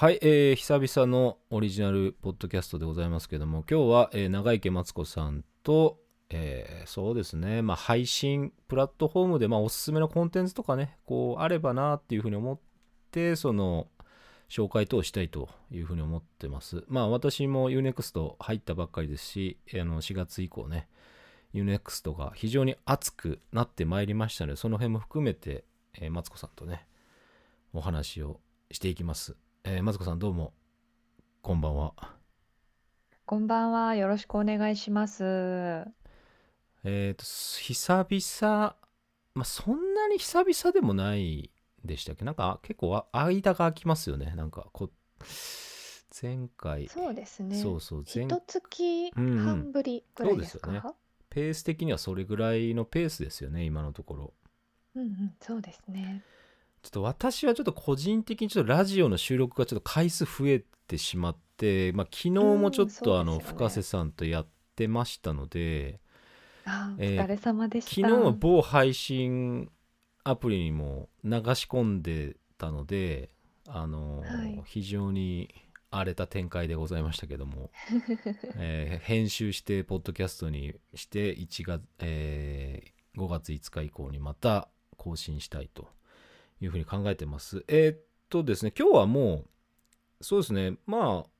はい、えー久々のオリジナルポッドキャストでございますけども、今日は、えー長池マツコさんと、えーそうですね、まあ、配信プラットフォームで、まあ、おすすめのコンテンツとかね、こう、あればなっていうふうに思って、その、紹介等をしたいというふうに思ってます。まあ、私も UNEXT 入ったばっかりですし、あの4月以降ね、UNEXT が非常に熱くなってまいりましたので、その辺も含めて、えーマツコさんとね、お話をしていきます。えー、マツコさんどうも、こんばんは。こんばんは。よろしくお願いします。えっ、と、久々、まあ、そんなに久々でもないでしたっけ？なんか結構あ間が空きますよね。なんかこ、前回、そうですね。そうそう、前一月うんうん半ぶりぐらいですそうですかペース的にはそれぐらいのペースですよね、今のところ。うんうん、そうですね。ちょっと私はちょっと個人的にちょっとラジオの収録がちょっと回数増えてしまって、まあ、昨日もちょっとあの、深瀬さんとやってましたので、えーお疲れ様でした。昨日は某配信アプリにも流し込んでたので、あの、はい非常に荒れた展開でございましたけども、えー編集してポッドキャストにして1月、えー5月5日以降にまた更新したいというふうに考えてます。えーっとですね、今日はもう、そうですね、まあ、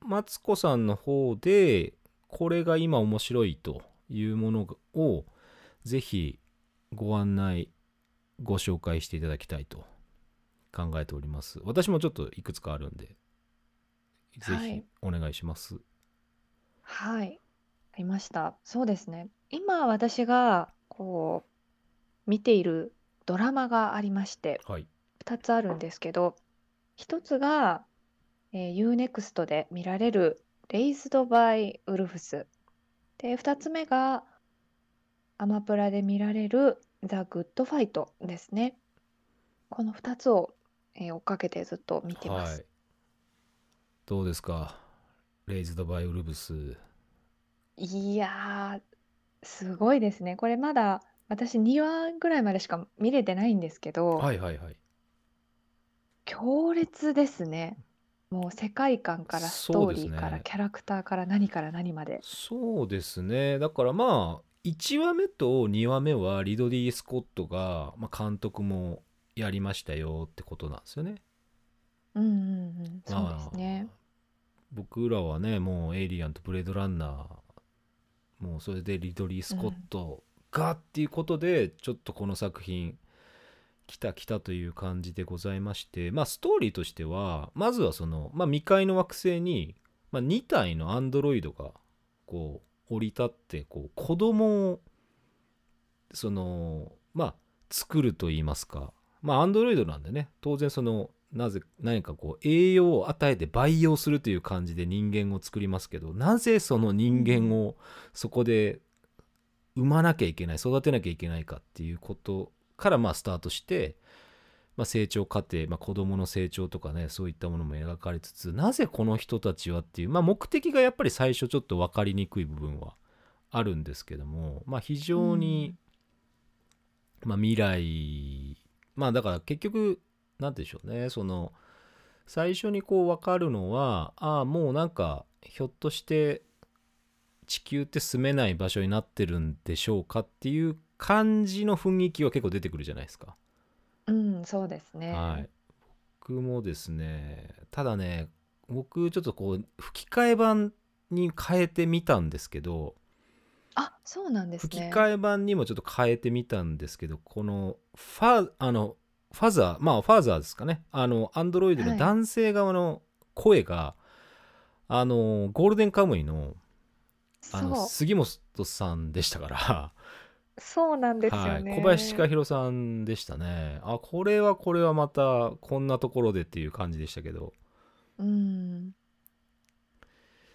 マツコさんの方で、これが今面白いというものを、ぜひご案内、ご紹介していただきたいと考えております。私もちょっといくつかあるんで、ぜひはいお願いします。はい。ありました。そうですね。今私がこう見ているドラマがありまして、はい。2つあるんですけど、1つが、えー、UNEXT で見られる Raised by Wolves。で、2つ目がアマプラで見られる The Good Fight ですね。この2つを、えー追っかけてずっと見てまはす。い。どうですか？レイズドバイウルブス。いやー、すごいですね。これまだ私2話ぐらいまでしか見れてないんですけど、はいはいはい。強烈ですね。もう世界観からストーリーからキャラクターから何から何まで。そうですね。だからまあ、1話目と2話目はリドリー・スコットが、まあ、監督もやりましたよってことなんですよね。うんうんうん、そうですねま。あ僕らはね、もうエイリアンとブレードランナー、もうそれでリドリー・スコットがっていうことで、ちょっとこの作品、来た来たという感じでございまして、まあストーリーとしては、まずはその、まあ未開の惑星に、まあ、2体のアンドロイドが、こう、降り立って、こう、子供を、その、まあ、作ると言いますか、まあ、アンドロイドなんでね、当然その、なぜ、何かこう、栄養を与えて培養するという感じで人間を作りますけど、なぜその人間をそこで産まなきゃいけない、育てなきゃいけないかっていうことから、まあ、スタートして、まあ、成長過程、まあ、子供の成長とかね、そういったものも描かれつつ、なぜこの人たちはっていう、まあ、目的がやっぱり最初ちょっと分かりにくい部分はあるんですけども、まあ、非常に、まあ、未来、まあ、だから結局、なんて言うんでしょうね、その、最初にこう分かるのは、ああ、もうなんか、ひょっとして、地球って住めない場所になってるんでしょうかっていう感じの雰囲気は結構出てくるじゃないですか。うん、そうですね。はい。僕もですね、ただね、僕ちょっとこう、吹き替え版に変えてみたんですけど、あ、そうなんです吹きね。替え版にもちょっと変えてみたんですけど、このファあのファザー、まあファザーですかね、あの、アンドロイドのはい男性側の声が、あの、ゴールデンカムイのあの杉本さんでしたから、そうなんですはい、よね。小林千尋さんでしたね。あ、これはこれはまたこんなところでっていう感じでしたけど、うん。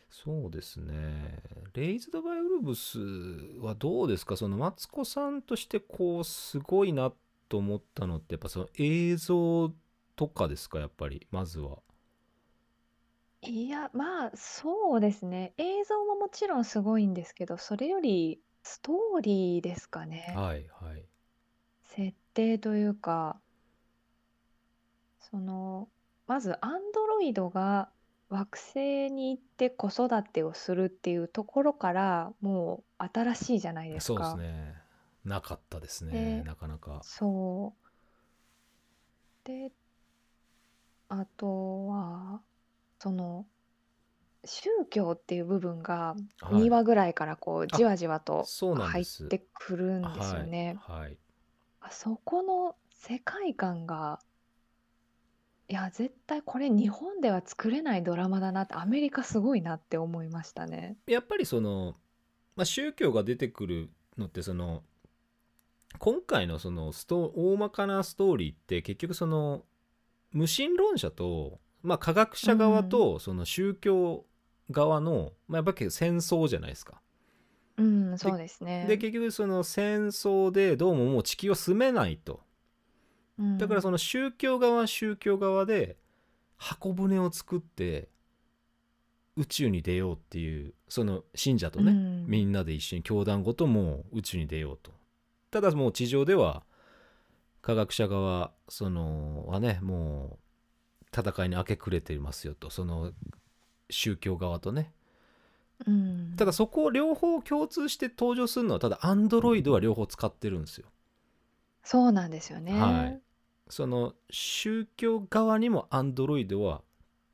そうですね。レイズドバイウルブスはどうですか？そのマツコさんとしてこうすごいなと思ったのってやっぱその映像とかですか？やっぱりまずは。いや、まあ、そうですね。映像ももちろんすごいんですけど、それよりストーリーですかね。はいはい。設定というか、その、まずアンドロイドが惑星に行って子育てをするっていうところからもう新しいじゃないですそうですか。ねなかったですねで、なかなかそう。で、あとは、その、宗教っていう部分が2はい話ぐらいからこうじあわじわとそうなん入ってくるんですよはいね。はいあそこの世界観が、いや、絶対これ日本では作れないドラマだなって、アメリカすごいなって思いましたね。やっぱりその、まあ、宗教が出てくるのってその今回のそのスト大まかなストーリーって結局その無神論者と、まあ、科学者側とその宗教側の、まあ、やっぱり戦争じゃないですか。うん、そうですね。で結局その戦争でどうももう地球を住めないと。うんだからその宗教側は宗教側で箱舟を作って宇宙に出ようっていうその信者とね、うんみんなで一緒に教団ごともう宇宙に出ようとただもう地上では科学者側そのはねもう戦いに明け暮れていますよとその宗教側とね。うん。ただそこを両方共通して登場するのはただアンドロイドは両方使ってるんですよ。そうなんですよね。はい。その宗教側にもアンドロイドは、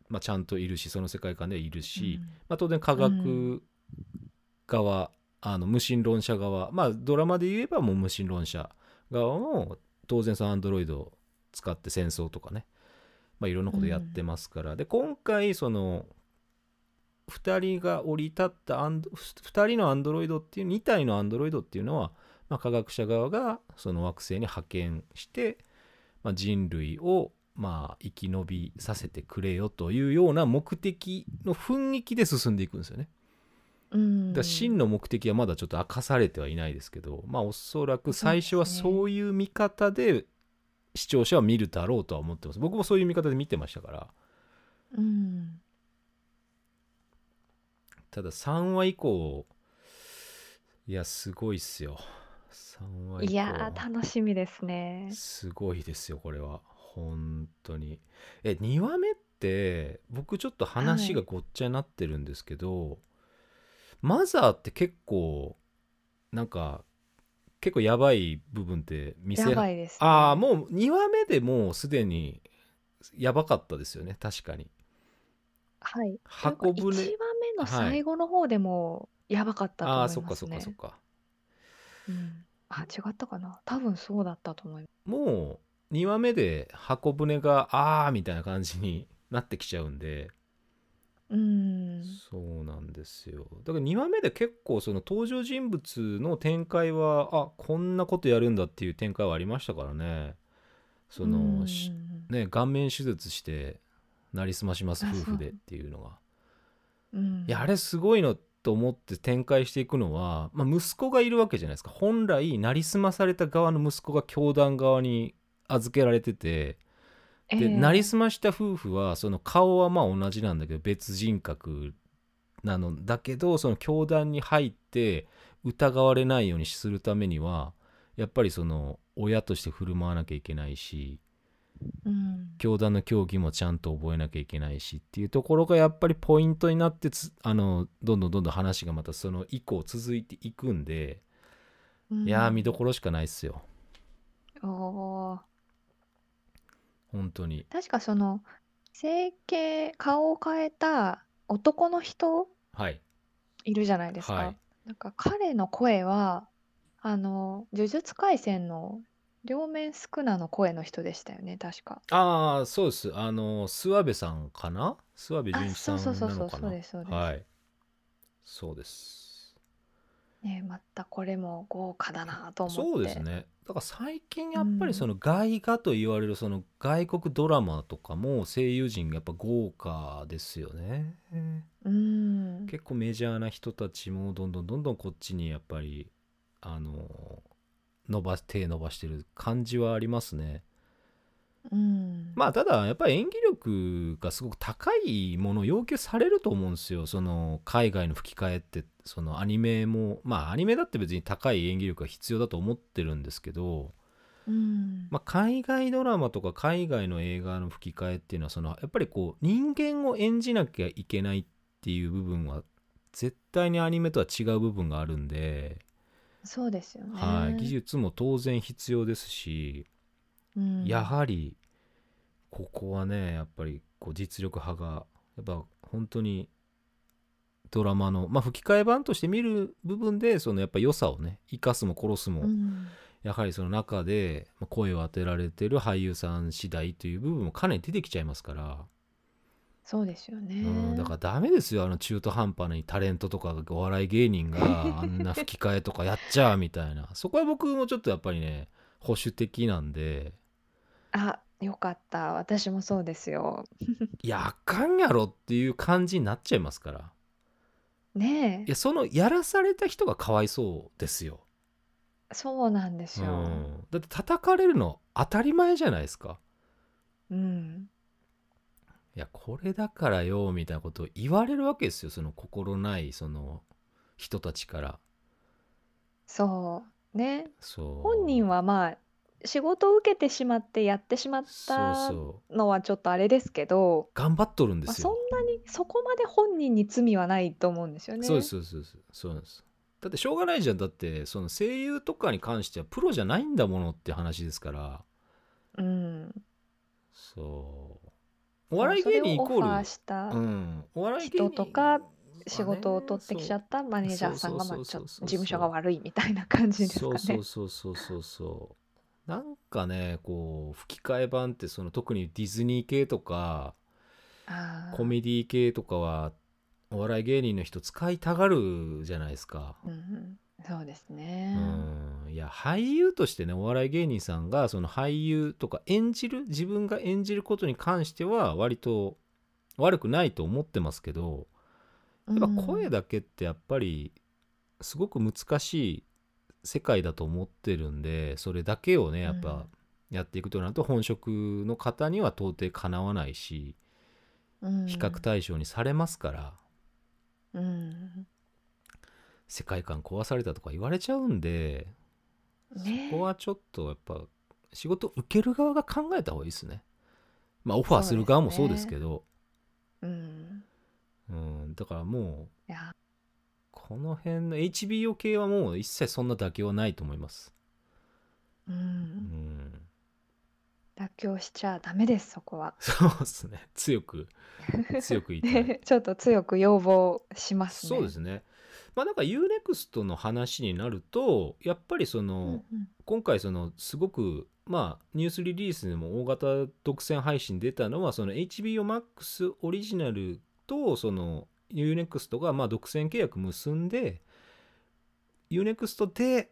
まあ、ちゃんといるしその世界観ではいるし、まあ、当然科学側、あの無神論者側まあドラマで言えばもう無神論者側も当然そのアンドロイドを使って戦争とかね、まあ、いろんなことやってますから、で今回その2人が降り立ったアンド2人のアンドロイドっていう2体のアンドロイドっていうのは、まあ、科学者側がその惑星に派遣して、まあ、人類をまあ生き延びさせてくれよというような目的の雰囲気で進んでいくんですよね。うん、だ真の目的はまだちょっと明かされてはいないですけどまあおそらく最初はそういう見方で視聴者は見るだろうとは思ってます。僕もそういう見方で見てましたから。うん、ただ3話以降いやすごいっすよ。3話以降いやー楽しみですね。すごいですよこれは。本当に。え2話目って僕ちょっと話がごっちゃになってるんですけど、マザーって結構なんか結構やばい部分って見せやばいです、ね。ああもう2話目でもうすでにやばかったですよね確かにはい。箱舟1話目の最後の方でもやばかったと思いますね。ああーそっかそっかそっかうん、あ違ったかな。多分そうだったと思います。もう2話目で箱舟がああみたいな感じになってきちゃうんでうん、そうなんですよ。だから2話目で結構その登場人物の展開はあこんなことやるんだっていう展開はありましたからね。その、うん。しね顔面手術してなりすましますあ夫婦でっていうのが。うん、いやあれすごいのと思って展開していくのは、まあ、息子がいるわけじゃないですか。本来なりすまされた側の息子が教団側に預けられててで、ええ。なりすました夫婦はその顔はまあ同じなんだけど別人格なのだけどその教団に入って疑われないようにするためにはやっぱりその親として振る舞わなきゃいけないしうん、教団の教義もちゃんと覚えなきゃいけないしっていうところがやっぱりポイントになってつあのどんどんどんどん話がまたその以降続いていくんで、いやー見どころしかないっすよ。ろ。おー本当に。確かその整形顔を変えた男の人はい。いるじゃないですか。はい。なんか彼の声はあの呪術廻戦の両面スクナの声の人でしたよね確か。ああそうです。あの諏訪部さんかな？諏訪部純あ一さんそうそうそうそうそうなのかなですそうです。はい。そうですねまたこれも豪華だなと思って。そうですねだから最近やっぱりその外画と言われるその外国ドラマとかも声優陣がやっぱ豪華ですよねうん。結構メジャーな人たちもどんどんどんどんこっちにやっぱりあの伸ば手伸ばしてる感じはありますねうん。まあただやっぱり演技力がすごく高いものを要求されると思うんですよ。その海外の吹き替えって。そのアニメもまあアニメだって別に高い演技力が必要だと思ってるんですけどうん。まあ、海外ドラマとか海外の映画の吹き替えっていうのはそのやっぱりこう人間を演じなきゃいけないっていう部分は絶対にアニメとは違う部分があるんで、そうですよね。はい、技術も当然必要ですし、うん。やはりここはねやっぱりこう実力派がやっぱ本当にドラマのまあ吹き替え版として見る部分でそのやっぱ良さをね生かすも殺すも、うん。やはりその中でまあ声を当てられてる俳優さん次第という部分もかなり出てきちゃいますから、そうですよね。うん、だからダメですよあの中途半端にタレントとかお笑い芸人が あんな吹き替えとかやっちゃうみたいな。そこは僕もちょっとやっぱりね保守的なんであ、よかった。私もそうですよ。いやあかんやろっていう感じになっちゃいますからねいやそのやらされた人がかわいそうですよ、え、そうなんですうよ。ん、だって叩かれるの当たり前じゃないですかうん。いやこれだからよみたいなことを言われるわけですよその心ないその人たちからそう。ね。そう本人はまあ、仕事を受けてしまってやってしまったのはちょっとあれですけど、頑張っとるんでまあ、すよ、そんなにそこまで本人に罪はないと思うんですよね。そうそうそうなんです。だってしょうがないじゃん。だってその声優とかに関してはプロじゃないんだものって話ですから。うん。そう。お笑い芸人イコール。ーしたうん、お笑い芸人人とか仕事を取ってきちゃっったマネージャーさんがまち事務所が悪いみたいな感じですかね。そうそうそうそうそうそうなんかねこう吹き替え版ってその特にディズニー系とかコメディ系とかはお笑い芸人の人使いたがるじゃないですか。うんうん、そうですうね。んいや俳優としてねお笑い芸人さんがその俳優とか演じる自分が演じることに関しては割と悪くないと思ってますけどやっぱ声だけってやっぱりすごく難しい世界だと思ってるんでそれだけをねやっぱやっていくとなると本職の方には到底かなわないしうん。比較対象にされますからうん。世界観壊されたとか言われちゃうんでね。ここはちょっとやっぱ仕事受ける側が考えた方がいいですね。まあオファーする側もそうですけど。うん。うん、だからもうこの辺の HBO 系はもう一切そんな妥協はないと思います。ううんん、妥協しちゃダメですそこは。そうですね強く強く言いたい。ね ちょっと強く要望しますね。そうですね。まあなんか UNEXT の話になるとやっぱりその、うんうん今回そのすごくまあニュースリリースでも大型独占配信出たのはその HBOMAX オリジナルとその UNEXT がまあ独占契約結んで UNEXT で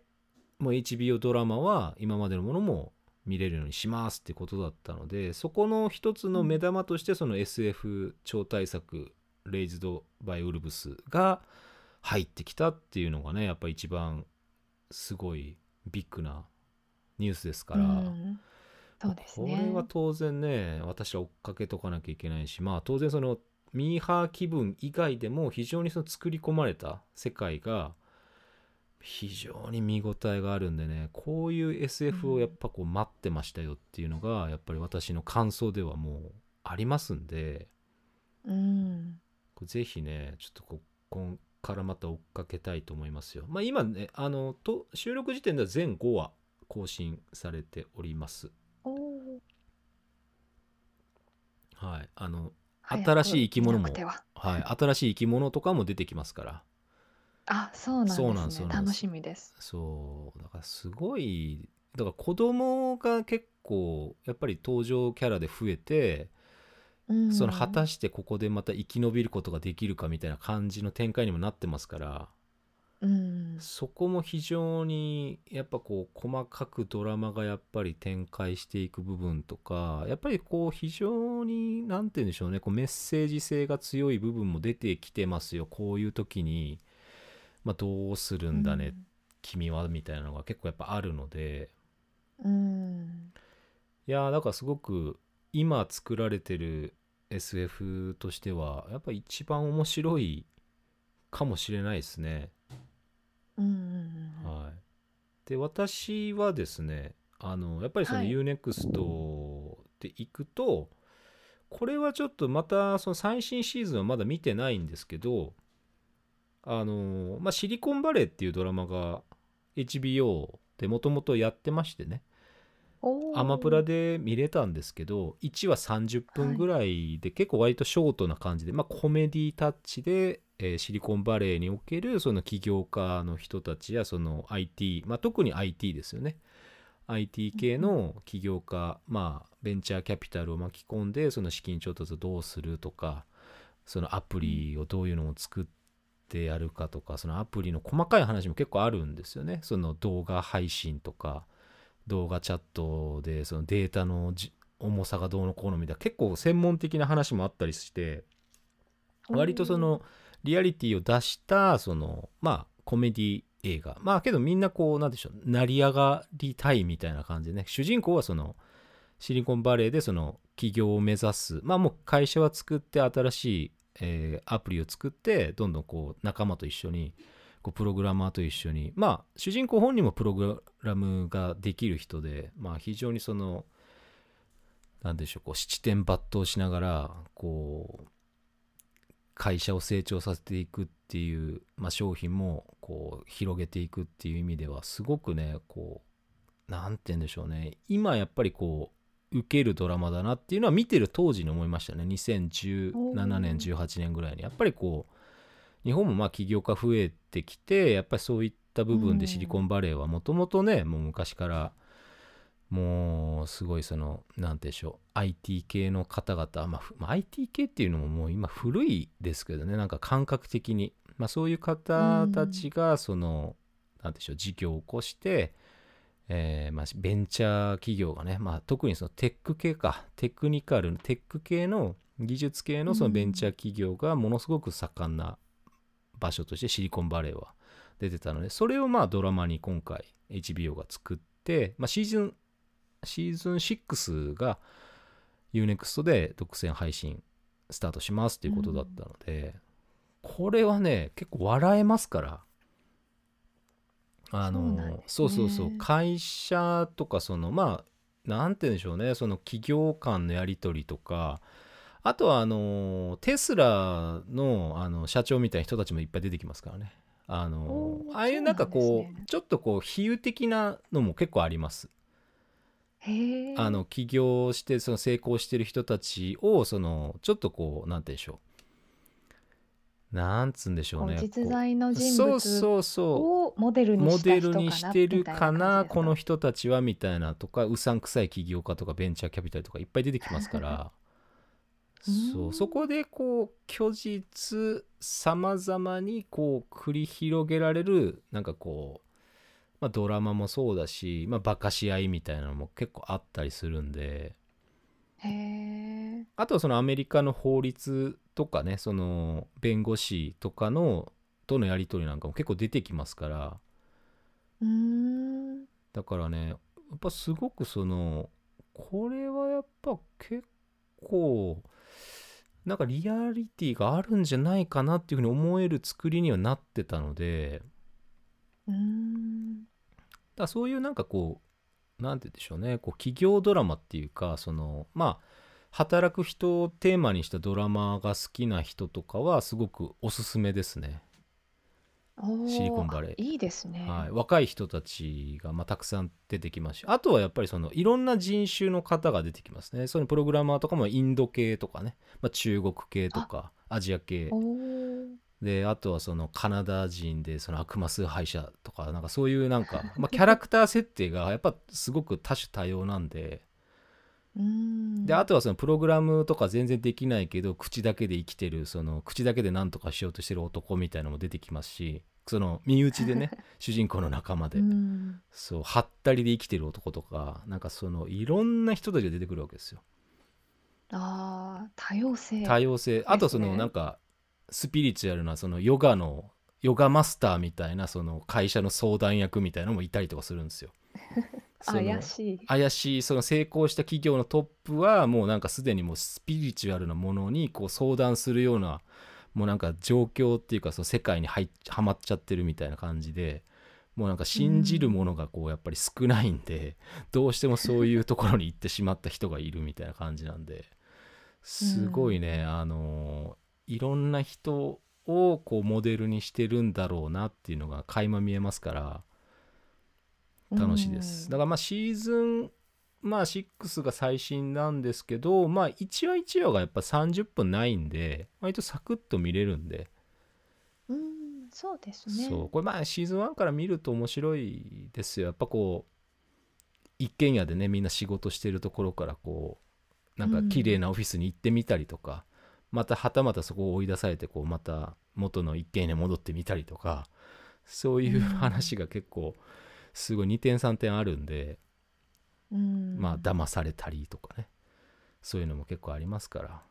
もう HBO ドラマは今までのものも見れるようにしますってことだったのでそこの一つの目玉としてその SF 超大作「レイズド・バイ・ウルブス」が入ってきたっていうのがねやっぱ一番すごいビッグなニュースですから、うんそうですね。これは当然ね私は追っかけとかなきゃいけないしまあ当然そのミーハー気分以外でも非常にその作り込まれた世界が非常に見応えがあるんでねこういう SF をやっぱこう待ってましたよっていうのがやっぱり私の感想ではもうありますんでうん。ぜひねちょっとここっからまた追っかけたいと思いますよ。まあ今ねあのと収録時点では全5話更新されております。はいあの新しい生き物もは。はい、新しい生き物とかも出てきますから。あそうなんそうなんですね楽しみです。そうだからすごいだから子供が結構やっぱり登場キャラで増えて、うん。その果たしてここでまた生き延びることができるかみたいな感じの展開にもなってますからうん。そこも非常にやっぱこう細かくドラマがやっぱり展開していく部分とかやっぱりこう非常に何て言うんでしょうねこうメッセージ性が強い部分も出てきてますよこういう時に、まあ、どうするんだね、君はみたいなのが結構やっぱあるので。うん。いやーだからすごく今作られてる SF としてはやっぱ一番面白いかもしれないですね。うんうんうんはい、で私はですねあのやっぱりそのはい。UNEXT で行くと、これはちょっとまたその最新シーズンはまだ見てないんですけどあの、まあ、シリコンバレーっていうドラマが HBO でもともとやってましてねアマプラで見れたんですけど1話30分ぐらいで結構割とショートな感じで、まあ、コメディタッチで、えーシリコンバレーにおけるその起業家の人たちやその IT、まあ、特に IT ですよね。IT 系の起業家、まあ、ベンチャーキャピタルを巻き込んでその資金調達をどうするとかそのアプリをどういうのを作ってやるかとかそのアプリの細かい話も結構あるんですよね。その動画配信とか動画チャットでそのデータのじ重さがどうのこうのみたいな結構専門的な話もあったりして割とそのリアリティを出したそのまあコメディ映画。まあけどみんなこうなんでしょう成り上がりたいみたいな感じでね。主人公はそのシリコンバレーでその起業を目指す。まあもう会社は作って新しい、えーアプリを作ってどんどんこう仲間と一緒にこうプログラマーと一緒にまあ主人公本人もプログラムができる人でまあ非常にそのなんでしょうこう七点抜刀しながらこう会社を成長させていくっていう、まあ、商品もこう広げていくっていう意味ではすごくねこうなんて言うんでしょうね。今やっぱりこう受けるドラマだなっていうのは見てる当時に思いましたね。2017年18年ぐらいに。やっぱりこう日本もまあ起業家増えてきてやっぱりそういった部分でシリコンバレーはもともとねもう昔からもうすごいその何て言うんでしょう IT 系の方々、まあ IT 系っていうのももう今古いですけどねなんか感覚的に、まあ、そういう方たちがその何でしょう事業を起こして、えーまあ、ベンチャー企業がね、まあ、特にそのテック系かテクニカルテック系の技術系のそのベンチャー企業がものすごく盛んな場所としてシリコンバレーは出てたのでそれをまあドラマに今回 HBO が作って、まあ、シーズンシーズン6が UNEXT で独占配信スタートしますっていうことだったので、これはね結構笑えますから。あのねそうそう。そう会社とかそのまあなんて言うんでしょうね。その企業間のやり取りとかあとはあのテスラのあの社長みたいな人たちもいっぱい出てきますからね。あのああいうなんかこうね。ちょっとこう比喩的なのも結構あります。あの起業してその成功してる人たちをそのちょっとこうなんて言うんでしょう。なんつうんでしょうね実在の人そう物そうそをモデルにしてるかなこの人たちはみたいなとかうさんくさい起業家とかベンチャーキャピタルとかいっぱい出てきますからそう。うん。そこでこう虚実さまざまにこう繰り広げられるなんかこう、まあ、ドラマもそうだし、まあ、バカし合いみたいなのも結構あったりするんで。へえあとはそのアメリカの法律とかねその弁護士とかのとのやり取りなんかも結構出てきますから。うーん。だからねやっぱすごくそのこれはやっぱ結構なんかリアリティがあるんじゃないかなっていうふうに思える作りにはなってたのでうーんだそういうなんかこうなんて言うんでしょうねこう企業ドラマっていうかそのまあ働く人をテーマにしたドラマが好きな人とかはすごくおすすめですね。シリコンバレー。あいいですね。はい、若い人たちがまあたくさん出てきますしあとはやっぱりそのいろんな人種の方が出てきますね。そのプログラマーとかもインド系とかね、まあ、中国系とかアジア系。おー。であとはそのカナダ人でその悪魔崇拝者とかなんかそういうなんか、まあ、キャラクター設定がやっぱすごく多種多様なんでであとはそのプログラムとか全然できないけど口だけで生きてるその口だけで何とかしようとしてる男みたいなのも出てきますしその身内でね 主人公の仲間で。うん。そうはったりで生きてる男とかなんかそのいろんな人たちが出てくるわけですよ。ああ多様性。多様性。あとそのなんかスピリチュアルなそのヨガのヨガマスターみたいなその会社の相談役みたいなのもいたりとかするんですよ怪しい。怪しいその成功した企業のトップはもうなんかすでにもうスピリチュアルなものにこう相談するようなもうなんか状況っていうかその世界にはまっちゃってるみたいな感じでもうなんか信じるものがこうやっぱり少ないんで、どうしてもそういうところに行ってしまった人がいるみたいな感じなんですごいね、あのいろんな人をこうモデルにしてるんだろうなっていうのが垣間見えますから楽しいです、うん。だからまあシーズンまあ6が最新なんですけどまあ1話1話がやっぱ30分ないんで割とサクッと見れるんで、うん、そうですね。そう。これまあシーズン1から見ると面白いですよ。やっぱこう一軒家でねみんな仕事してるところからこうなんか綺麗なオフィスに行ってみたりとか、またはたまたそこを追い出されてこうまた元の一軒家に戻ってみたりとかそういううん。話が結構すごい2点3点あるんで、うん、まあ騙されたりとかね。そういうのも結構ありますから。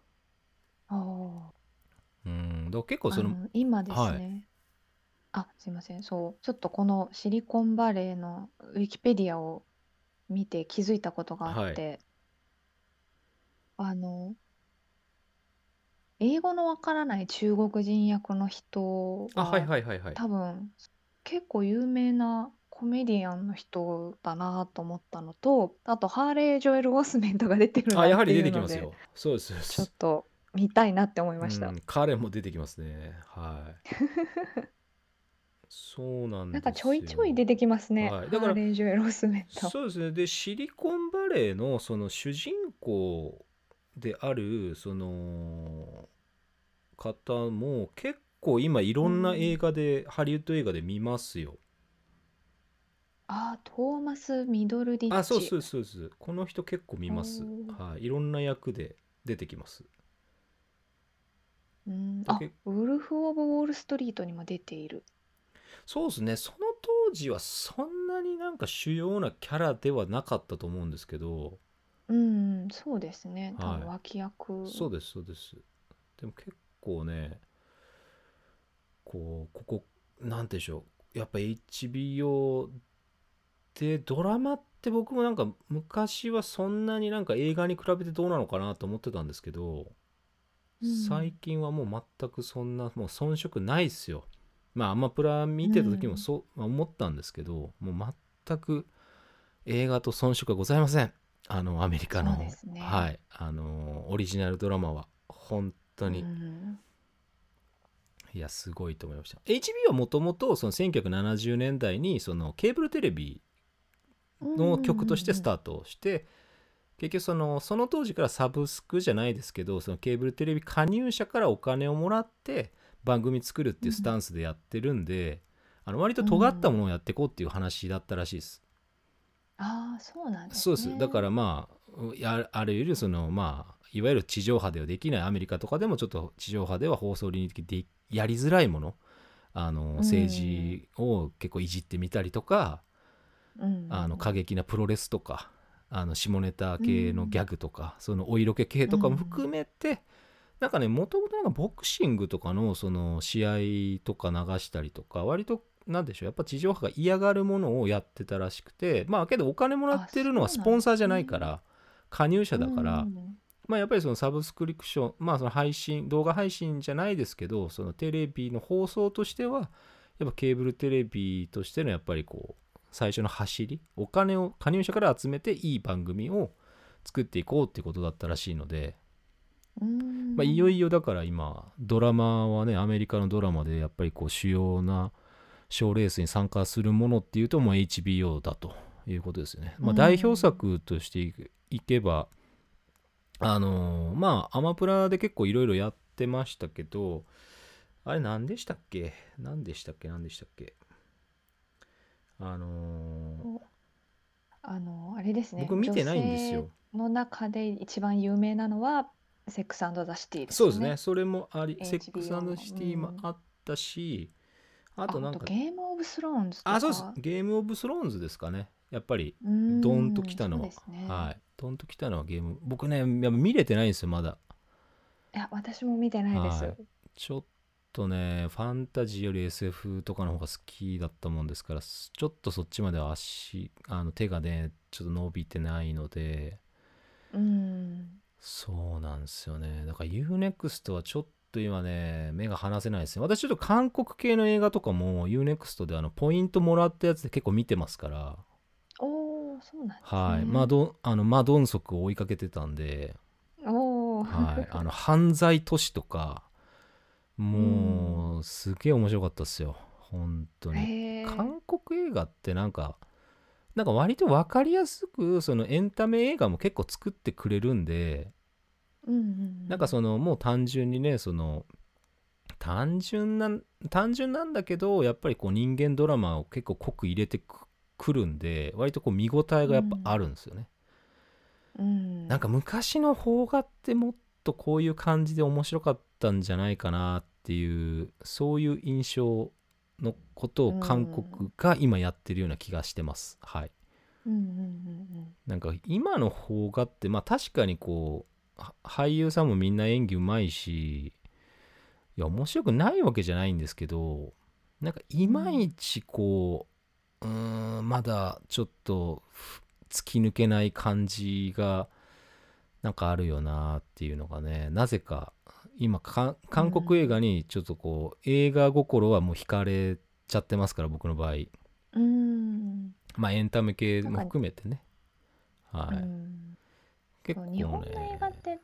あーうん。だ結構その今ですはね。あ、すいません。そう、ちょっとこのシリコンバレーのウィキペディアを見て気づいたことがあって、あの、英語のわからない中国人役の人あはいがはいはいはい。多分結構有名なコメディアンの人だなと思ったのと、あとハーレー・ジョエル・オスメントが出てるなってあやはりいうので、出てきますよ。そうですそうです。ちょっと見たいなって思いました。うん、彼も出てきますね。はい。そうなんですよ。なんかちょいちょい出てきますね。はい。だからハーレー・ジョエル・オスメント。そうですね。でシリコンバレーのその主人公であるその方も結構今いろんな映画で、ハリウッド映画で見ますよあー、トーマス・ミドルディッチ。あそうそうそうですこの人結構見ます。おー。はい。いろんな役で出てきます。うん、あウルフ・オブ・ウォール・ストリートにも出ている。そうですね。その当時はそんなになんか主要なキャラではなかったと思うんですけど。うん、そうですね。多はい。分脇役。そうですそうです。でも結構ねこうここなんていうんでしょう。やっぱ HBO でドラマって僕もなんか昔はそんなになんか映画に比べてどうなのかなと思ってたんですけど、うん。最近はもう全くそんなもう遜色ないっすよ。まあアマプラ見てた時もそう、まあ思ったんですけどもう全く映画と遜色がございません。あのアメリカの、ね。はい。あのオリジナルドラマは本当に、うん。いやすごいと思いました。HBO はもともとその1970年代にそのケーブルテレビの曲としてスタートして、結局そのその当時からサブスクじゃないですけどそのケーブルテレビ加入者からお金をもらって番組作るっていうスタンスでやってるんで、あの割と尖ったものをやっていこうっていう話だったらしいです。ああ、そうなんですそうですね。だからまあやあるいるそのまあいわゆる地上波ではできないアメリカとかでもちょっと地上波では放送倫理的でやりづらいものあの政治を結構いじってみたりとか、うん、あの過激なプロレスとかあの下ネタ系のギャグとか、そのお色気系とかも含めて、なんかねもともとボクシングとかのその試合とか流したりとか割となんでしょうやっぱ地上波が嫌がるものをやってたらしくてまあけどお金もらってるのはスポンサーじゃないから加入者だから、うん。まあやっぱりそのサブスクリプションまあその配信動画配信じゃないですけどそのテレビの放送としてはやっぱケーブルテレビとしてのやっぱりこう最初の走りお金を加入者から集めていい番組を作っていこうってことだったらしいので、うん。まあ、いよいよだから今ドラマはねアメリカのドラマでやっぱりこう主要な賞レースに参加するものっていうともう HBO だということですよね。まあ、うん。代表作としていけばあのーまあアマプラで結構いろいろやってましたけどあれ何でしたっけ？何でしたっけ？何でしたっけ？あのーあの、あれですね。僕見てないんですよ。女性の中で一番有名なのは、セックスザ・シティですそうですねね。それもありセックスシティもあったし、あとなんかゲームオブスローンズとあ、そうですか。。ゲームオブスローンズですかね。やっぱり、うんドンと来たのは。そうですね。はい。ドンと来たのはゲーム。僕ね、やっぱ見れてないんですよ、まだ。いや、私も見てないです。はいちょっとね、ファンタジーより SF とかの方が好きだったもんですから、ちょっとそっちまでは足、あの手がね、ちょっと伸びてないので、うん。そうなんですよね。だから UNEXT はちょっと今ね目が離せないですね。私ちょっと韓国系の映画とかも UNEXT であのポイントもらったやつで結構見てますから。おお、そうなんですはい。ね。マドあのマドンソクを追いかけてたんで、おお、はい、あの犯罪都市とかもうすげえ面白かったっすよ本当に。韓国映画ってなんかなんか割と分かりやすくそのエンタメ映画も結構作ってくれるんでうんうん。なんかそのもう単純にねその単純な単純なんだけどやっぱりこう人間ドラマを結構濃く入れてくくるんで割とこう見応えがやっぱあるんですよね、うん。なんか昔の邦画ってもっとこういう感じで面白かったんじゃないかなっていうそういう印象のことを韓国が今やってるような気がしてます、はい。うんうんうんなんか今の邦画ってまあ確かにこうは俳優さんもみんな演技うまいしいや面白くないわけじゃないんですけどなんかいまいちこううーんまだちょっとふ突き抜けない感じがなんかあるよなっていうのがねなぜか今か韓国映画にちょっとこう映画心はもう惹かれちゃってますから僕の場合。うん。うん。まあエンタメ系も含めてね。はい、うん。結構ね。日本の映画って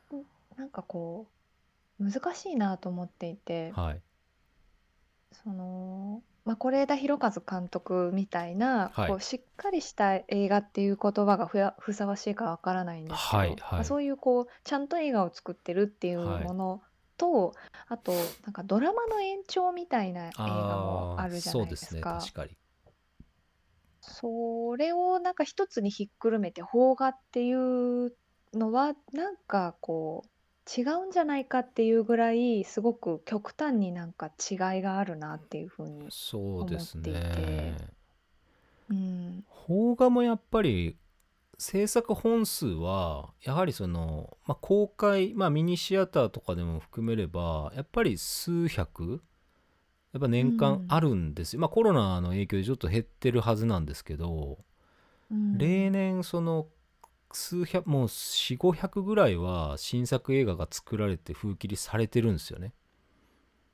なんかこう難しいなと思っていて、はい。そのまあ是枝裕和監督みたいな、はい。こうしっかりした映画っていう言葉がふやふさわしいかわからないんですけど、はいはい。まあそういうこうちゃんと映画を作ってるっていうはい。ものと、あとなんかドラマの延長みたいな映画もあるじゃないですか。そうですね確かに。それをなんか一つにひっくるめて邦画っていうのはなんかこう違うんじゃないかっていうぐらいすごく極端になんか違いがあるなっていうふうに、そうです思っていねて。うん、邦画もやっぱり制作本数はやはりその、まあ、公開、まあ、ミニシアターとかでも含めればやっぱり数百やっぱ年間あるんですよ、まあコロナの影響でちょっと減ってるはずなんですけど、うん。例年その数百もう4500ぐらいは新作映画が作られて封切りされてるんですよね。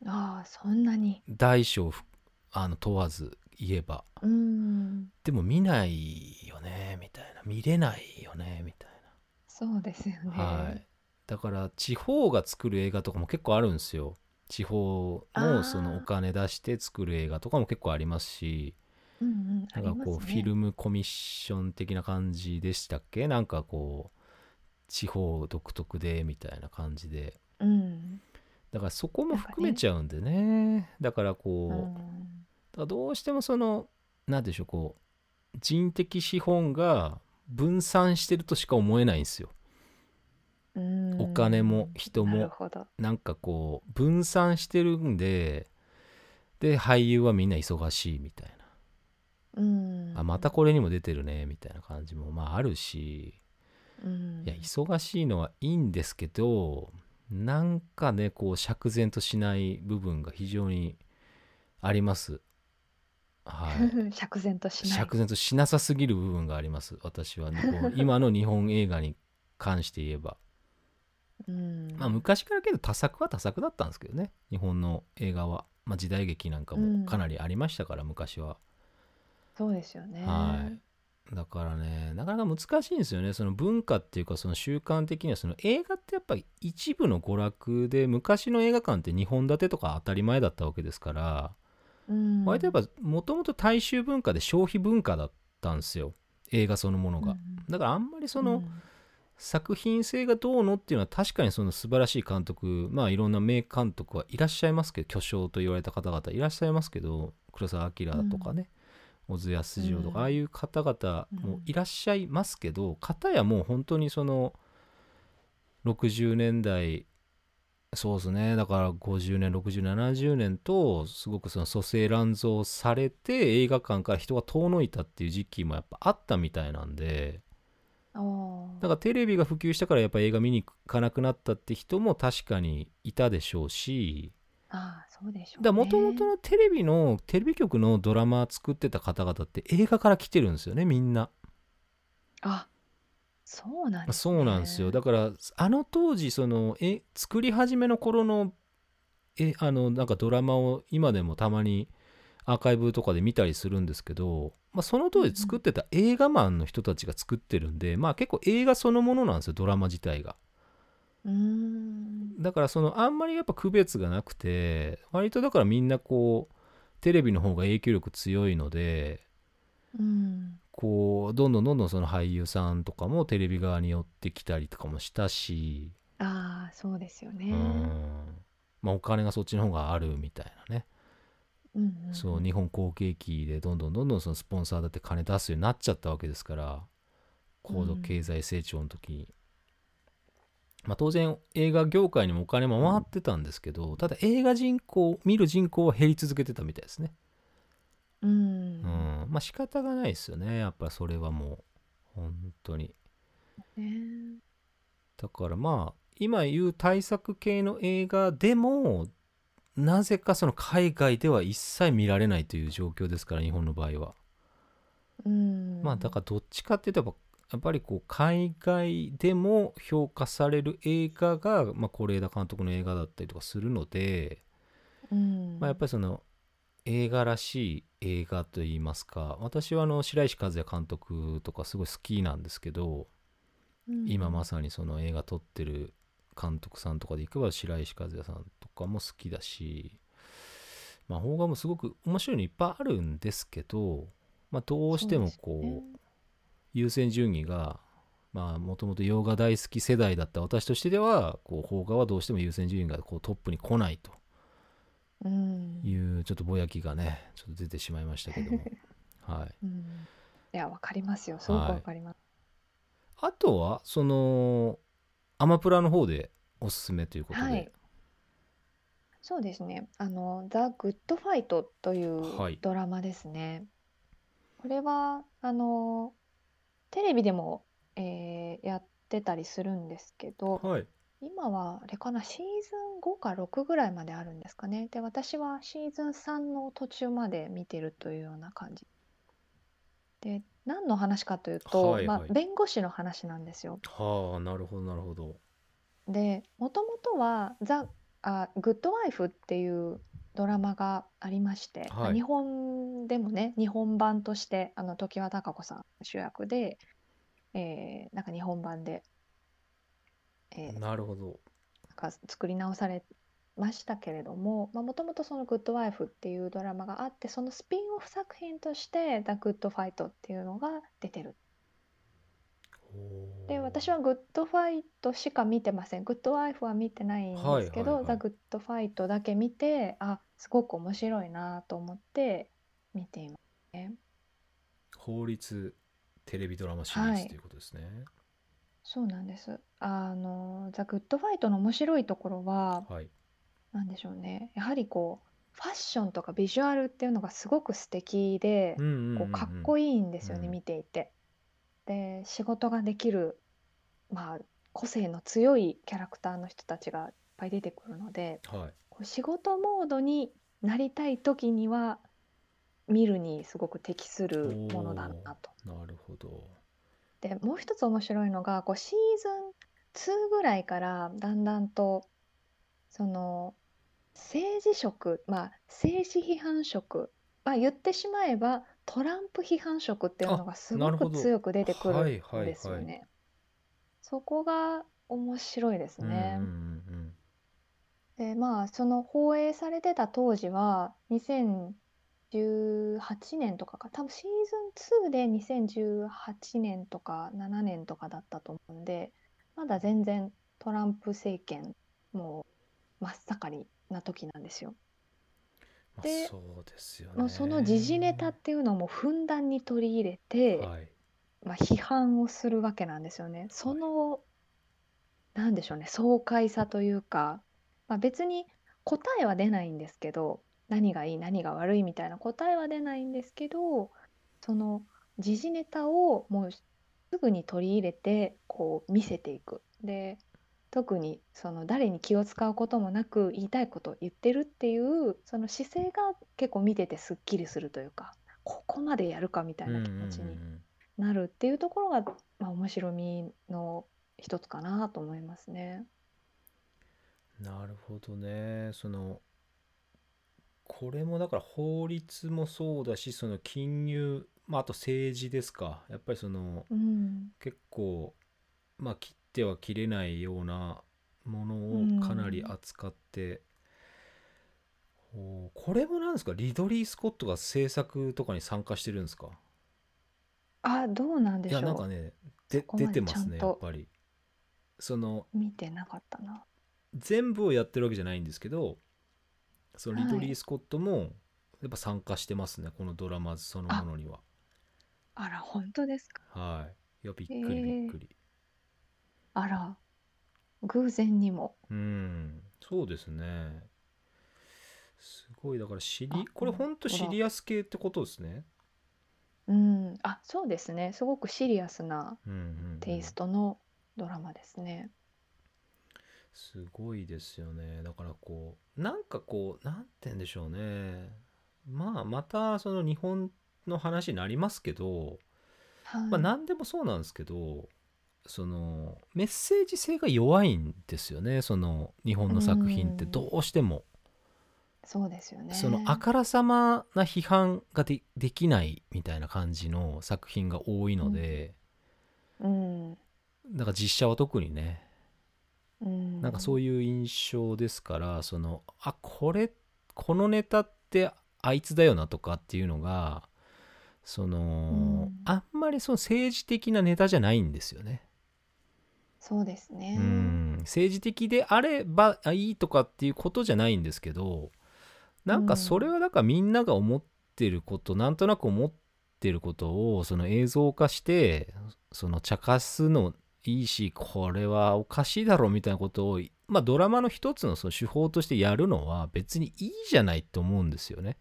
ああそんなに。大小ふあの問わず言えば。うん。でも見ないよねみたいな。見れないよねみたいそうですよね。な、はい。だから地方が作る映画とかも結構あるんですよ。地方のそのお金出して作る映画とかも結構ありますしうんうん。あなんかこうフィルムコミッション的な感じでしたっけ？なんかこう地方独特でみたいな感じで。うん。だからそこも含めちゃうんでね。だからこう、うんだからどうしてもその何でしょうこう人的資本が分散してるとしか思えないんですよ。うん。お金も人も。なんかこう分散してるんでで俳優はみんな忙しいみたいうん。なあまたこれにも出てるねみたいな感じもまああるし。うん。いや忙しいのはいいんですけどなんかねこう釈然としない部分が非常にあります。はい。釈然としない。釈然としなさすぎる部分があります私は日本 今の日本映画に関して言えば。うん。まあ昔からけど多作は多作だったんですけどね。日本の映画は、まあ、時代劇なんかもかなりありましたから、昔はそうですよね。はい。だからねなかなか難しいんですよね。その文化っていうかその習慣的にはその映画ってやっぱり一部の娯楽で昔の映画館って2本立てとか当たり前だったわけですからうん。割とやっぱもともと大衆文化で消費文化だったんですよ。映画そのものが、うんだからあんまりその、うん。作品性がどうのっていうのは確かにその素晴らしい監督まあいろんな名監督はいらっしゃいますけど巨匠と言われた方々いらっしゃいますけど黒澤明とかね、小津安二郎とか、うんああいう方々もいらっしゃいますけど、片やもう本当にその60年代そうですねだから50年6070年とすごくその蘇生乱造されて映画館から人が遠のいたっていう時期もやっぱあったみたいなんで。だからテレビが普及したからやっぱ映画見に行かなくなったって人も確かにいたでしょうしああそうでしょうもともとのテレビのテレビ局のドラマ作ってた方々って映画から来てるんですよねみんな、あそうなんですね。そうなんですよ。だからあの当時そのえ作り始めの頃のえあのなんかドラマを今でもたまにアーカイブとかで見たりするんですけど、まあ、その当時作ってた映画マンの人たちが作ってるんで、まあ結構映画そのものなんですよドラマ自体が。うーん。だからそのあんまりやっぱ区別がなくて割とだからみんなこうテレビの方が影響力強いのでうん。こうどんどんどんどんその俳優さんとかもテレビ側に寄ってきたりとかもしたし、ああそうですよね。うん。まあ、お金がそっちの方があるみたいなね、うんうんうん。そう日本好景気でどんどんどんどんそのスポンサーだって金出すようになっちゃったわけですから高度経済成長の時に、まあ、当然映画業界にもお金も回ってたんですけどただ映画人口見る人口は減り続けてたみたいですね。うん。うん。まあ仕方がないですよね。やっぱそれはもう。本当に。ね。だからまあ今言う対策系の映画でもなぜかその海外では一切見られないという状況ですから日本の場合は。うん。まあだからどっちかっていうとやっぱやっぱりこう海外でも評価される映画がまあ是枝監督の映画だったりとかするのでうん。まあやっぱりその映画らしい映画といいますか私はあの白石和也監督とかすごい好きなんですけどうん。今まさにその映画撮ってる監督さんとかでいけば白石和也さんとかも好きだしまあ邦画もすごく面白いのいっぱいあるんですけどまあどうしてもこう優先順位がまあもともと洋画大好き世代だった私としてではこう邦画はどうしても優先順位がこうトップに来ないと。うん。いうちょっとぼやきがねちょっと出てしまいましたけども。はい。うん。いやわかりますよ。すごくわかります。あとはそのアマプラの方でおすすめということで、はい。そうですね。あの、ザ・グッドファイトといはい。うドラマですね。これは、あの、テレビでも、えーやってたりするんですけど、はい今はあれかな、シーズン5か6ぐらいまであるんですかね。で、私はシーズン3の途中まで見てるというような感じ。で、何の話かというと、まあ、はいはい弁護士の話なんですよ。はあなるほどなるほどで、もともとはザ・あ、グッドワイフっていうドラマがありまして、まあはい日本でもね、日本版として、あの、常盤貴子さん主役で、えーなんか日本版で、えーなるほどなんか作り直されましたけれども、もともとそのグッドワイフっていうドラマがあって、そのスピンオフ作品として、ザ・グッドファイトっていうのが出てる。で、私はグッドファイトしか見てません。グッドワイフは見てないんですけはいはいど、はいザ・グッドファイトだけ見て、あ、すごく面白いなと思って見ていますね。法律テレビドラマシリーはいズということですね、そうなんです。あの、ザ・グッドファイトの面白いところは、はいなんでしょうね。やはりこう、ファッションとかビジュアルっていうのがすごく素敵で、うんうんうんこうかっこいいんですよね、うん見ていて。で、仕事ができる、まあ、個性の強いキャラクターの人たちがいっぱい出てくるので、はい仕事モードになりたい時には、見るにすごく適するものだなと。なるほどで、もう一つ面白いのが、こうシーズン2ぐらいからだんだんと、その政治色、まあ政治批判色、まあ言ってしまえばトランプ批判色っていうのがすごく強く出てくるんですよはいね。そこが面白いですねうん。で、まあその放映されてた当時は2018年とかか、多分シーズン2で2018年とか7年とかだったと思うんで、まだ全然トランプ政権もう真っ盛りな時なんですよ。まあでそうですよねその時事ネタっていうのもふんだんに取り入れて、はいまあ、批判をするわけなんですよね。その、なんでしょうね、爽快さというか、まあ、別に答えは出ないんですけど、何がいい、何が悪いみたいな答えは出ないんですけど、その時事ネタをもうすぐに取り入れて、こう見せていく。で、特にその誰に気を使うこともなく言いたいことを言ってるっていうその姿勢が結構見ててすっきりするというかここまでやるかみたいな気持ちになるっていうところが、まあ、面白みの一つかなと思いますね。なるほどね。そのこれもだから法律もそうだしその金融まああと政治ですか。やっぱりそのうん。結構まあ切っては切れないようなものうんをかなり扱って、ほうこれもなんですか？リドリー・スコットが制作とかに参加してるんですか？あどうなんでいしょう。やなんかねで出てますねやっぱり。その見てなかったな全部をやってるわけじゃないんですけどそのリドリー・はい。スコットもやっぱ参加してますねこのドラマそのものには。あ。ら本当ですか？はい。いやびっくりびっくり。あら偶然にも。うん。そうですね。すごいだからシリあこれほんとシリアス系ってことですね。うん。あそうですね。すごくシリアスなうんうんうん。テイストのドラマですねすごいですよね。だからこうなんかこうなんて言うんでしょうね。まあまたその日本の話になりますけど、はい。まあ何でもそうなんですけどそのメッセージ性が弱いんですよね。その日本の作品って。うん。どうしても、そうですよね。そのあからさまな批判がでできないみたいな感じの作品が多いので、うん。だから実写は特にねうんなんかそういう印象ですからそのあこれこのネタってあいつだよなとかっていうのがその、ん。あんまりその政治的なネタじゃないんですよね。そうですね。うん。政治的であればあいいとかっていうことじゃないんですけどなんかそれはだからみんなが思ってることなんとなく思ってることをその映像化してその茶化すのいいしこれはおかしいだろみたいなことをまあドラマの一つのその手法としてやるのは別にいいじゃないと思うんですよね。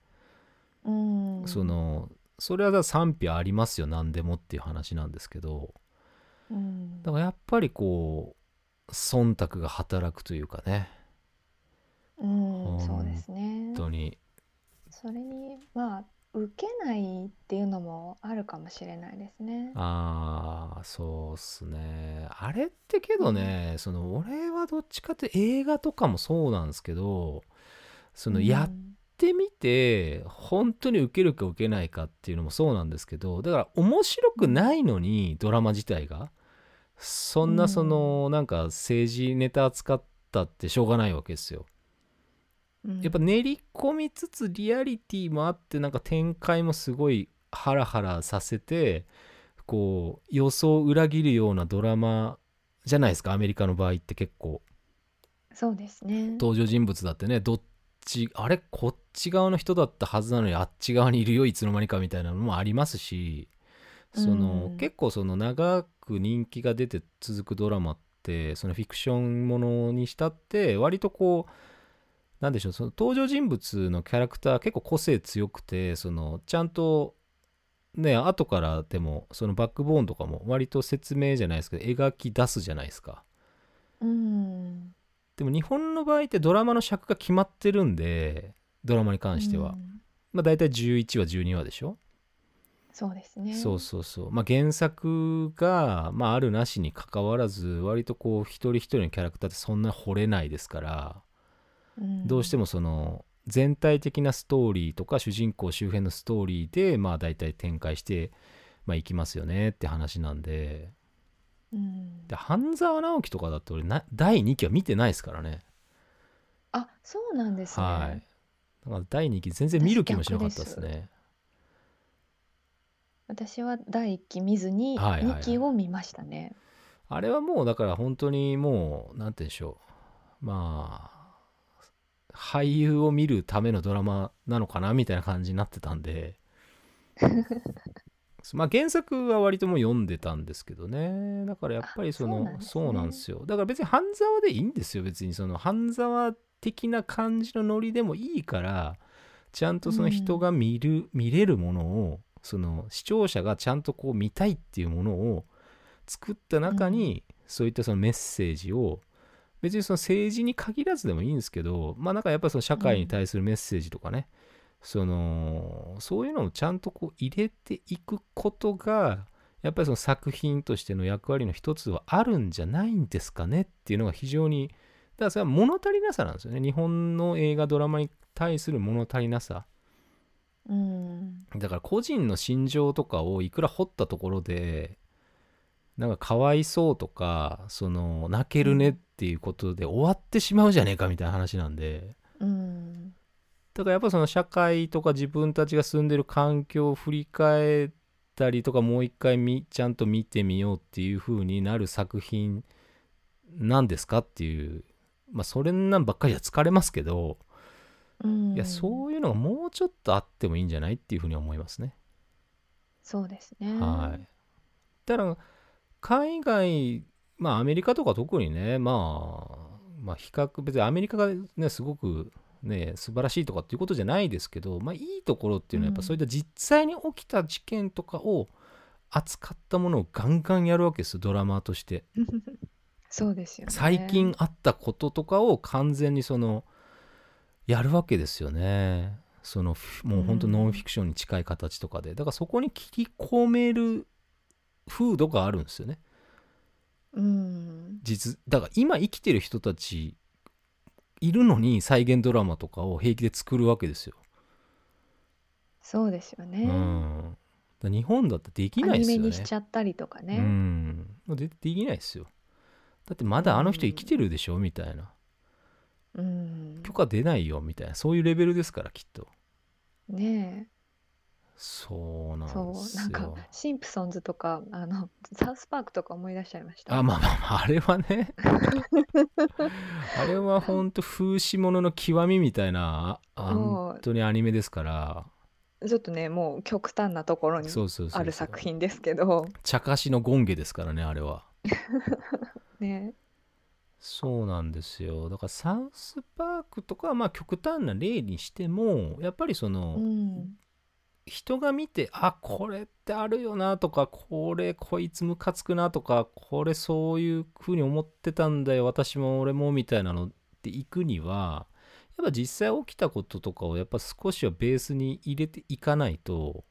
うん。そのそれは賛否ありますよ何でもっていう話なんですけど。うん。だからやっぱりこう忖度が働くというかね。うんそうですね。本当に。それにまあ受けないっていうのもあるかもしれないですね。ああそうっすね。あれってけどね、その俺はどっちかって映画とかもそうなんですけどそのやってみて本当に受けるか受けないかっていうのもそうなんですけどだから面白くないのにドラマ自体がそんなそのなんか政治ネタ扱ったってしょうがないわけですよ。うん。やっぱ練り込みつつリアリティもあってなんか展開もすごいハラハラさせてこう予想を裏切るようなドラマじゃないですかアメリカの場合って結構。そうですね。登場人物だってねどっちあれこっち側の人だったはずなのにあっち側にいるよいつの間にかみたいなのもありますしその、うん。結構その長く人気が出て続くドラマってそのフィクションものにしたって割とこうなんでしょうその登場人物のキャラクター結構個性強くてそのちゃんとね後からでもそのバックボーンとかも割と説明じゃないですけど描き出すじゃないですか。うん。でも日本の場合ってドラマの尺が決まってるんでドラマに関しては、うん。まあ大体11話12話でしょ、そうですね。そうそうそう。まあ原作が、まあ、あるなしにかかわらず割とこう一人一人のキャラクターってそんな惚れないですから、うんどうしてもその全体的なストーリーとか主人公周辺のストーリーでまあ大体展開してまあいきますよねって話なんで。うん。で半沢直樹とかだって俺な第2期は見てないですからね。あそうなんですね。はい。だから第2期全然見る気もしなかったですね。私は第一期見ずにはいはいはい。二期を見ましたね。あれはもうだから本当にもうなんて言うんでしょう。まあ俳優を見るためのドラマなのかなみたいな感じになってたんで。まあ原作は割ともう読んでたんですけどね。だからやっぱりそのあそそううなんんですよ。だから別に半沢でいいんですよ。別にその半沢的な感じのノリでもいいからちゃんとその人が見る、見れるものをその視聴者がちゃんとこう見たいっていうものを作った中に、そういったそのメッセージを別にその政治に限らずでもいいんですけどまあなんかやっぱりその社会に対するメッセージとかね、そのそういうのをちゃんとこう入れていくことがやっぱりその作品としての役割の一つはあるんじゃないんですかねっていうのが非常にらそれは物足りなさなんですよね。日本の映画ドラマに対する物足りなさ。うん。だから個人の心情とかをいくら掘ったところでなんかかわいそうとかその泣けるねっていうことで終わってしまうじゃねえかみたいな話なんでうんだからやっぱその社会とか自分たちが住んでる環境を振り返ったりとかもう一回みちゃんと見てみようっていう風になる作品なんですかっていうまあそれなんばっかりは疲れますけど、うんいやそういうのがもうちょっとあってもいいんじゃないっていう風に思いますね。そうですねはい。だから海外まあアメリカとか特にねまあまあ比較別にアメリカがねすごくね素晴らしいとかっていうことじゃないですけどまあいいところっていうのはやっぱうんそういった実際に起きた事件とかを扱ったものをガンガンやるわけですよドラマとして。そうですよね最近あったこととかを完全にそのやるわけですよね。そのふもう本当うんノンフィクションに近い形とかでだからそこに切り込める風土があるんですよね。うん実だから今生きてる人たちいるのに再現ドラマとかを平気で作るわけですよ。そうですよね、うん、日本だってできアニないですよね。メにしちゃったりとかうね、ん、でできないですよ。だってまだあの人生きてるでしょみたいな。うん許可出ないよみたいなそういうレベルですからきっと。ねそうなんえそうですよ。なんかシンプソンズとかあのサウスパークとか思い出しちゃいました。あまあまあまああれはね。あれは本当風刺物の極みみたいな本当にアニメですから。ちょっとねもう極端なところにある作品ですけど。茶化しのゴンゲですからねあれは。ね。そうなんですよ。だからサウスパークとかはまあ極端な例にしてもやっぱりその、うん人が見てあこれってあるよなとかこれこいつムカつくなとかこれそういう風に思ってたんだよ私も俺もみたいなのっていくにはやっぱ実際起きたこととかをやっぱ少しはベースに入れていかないと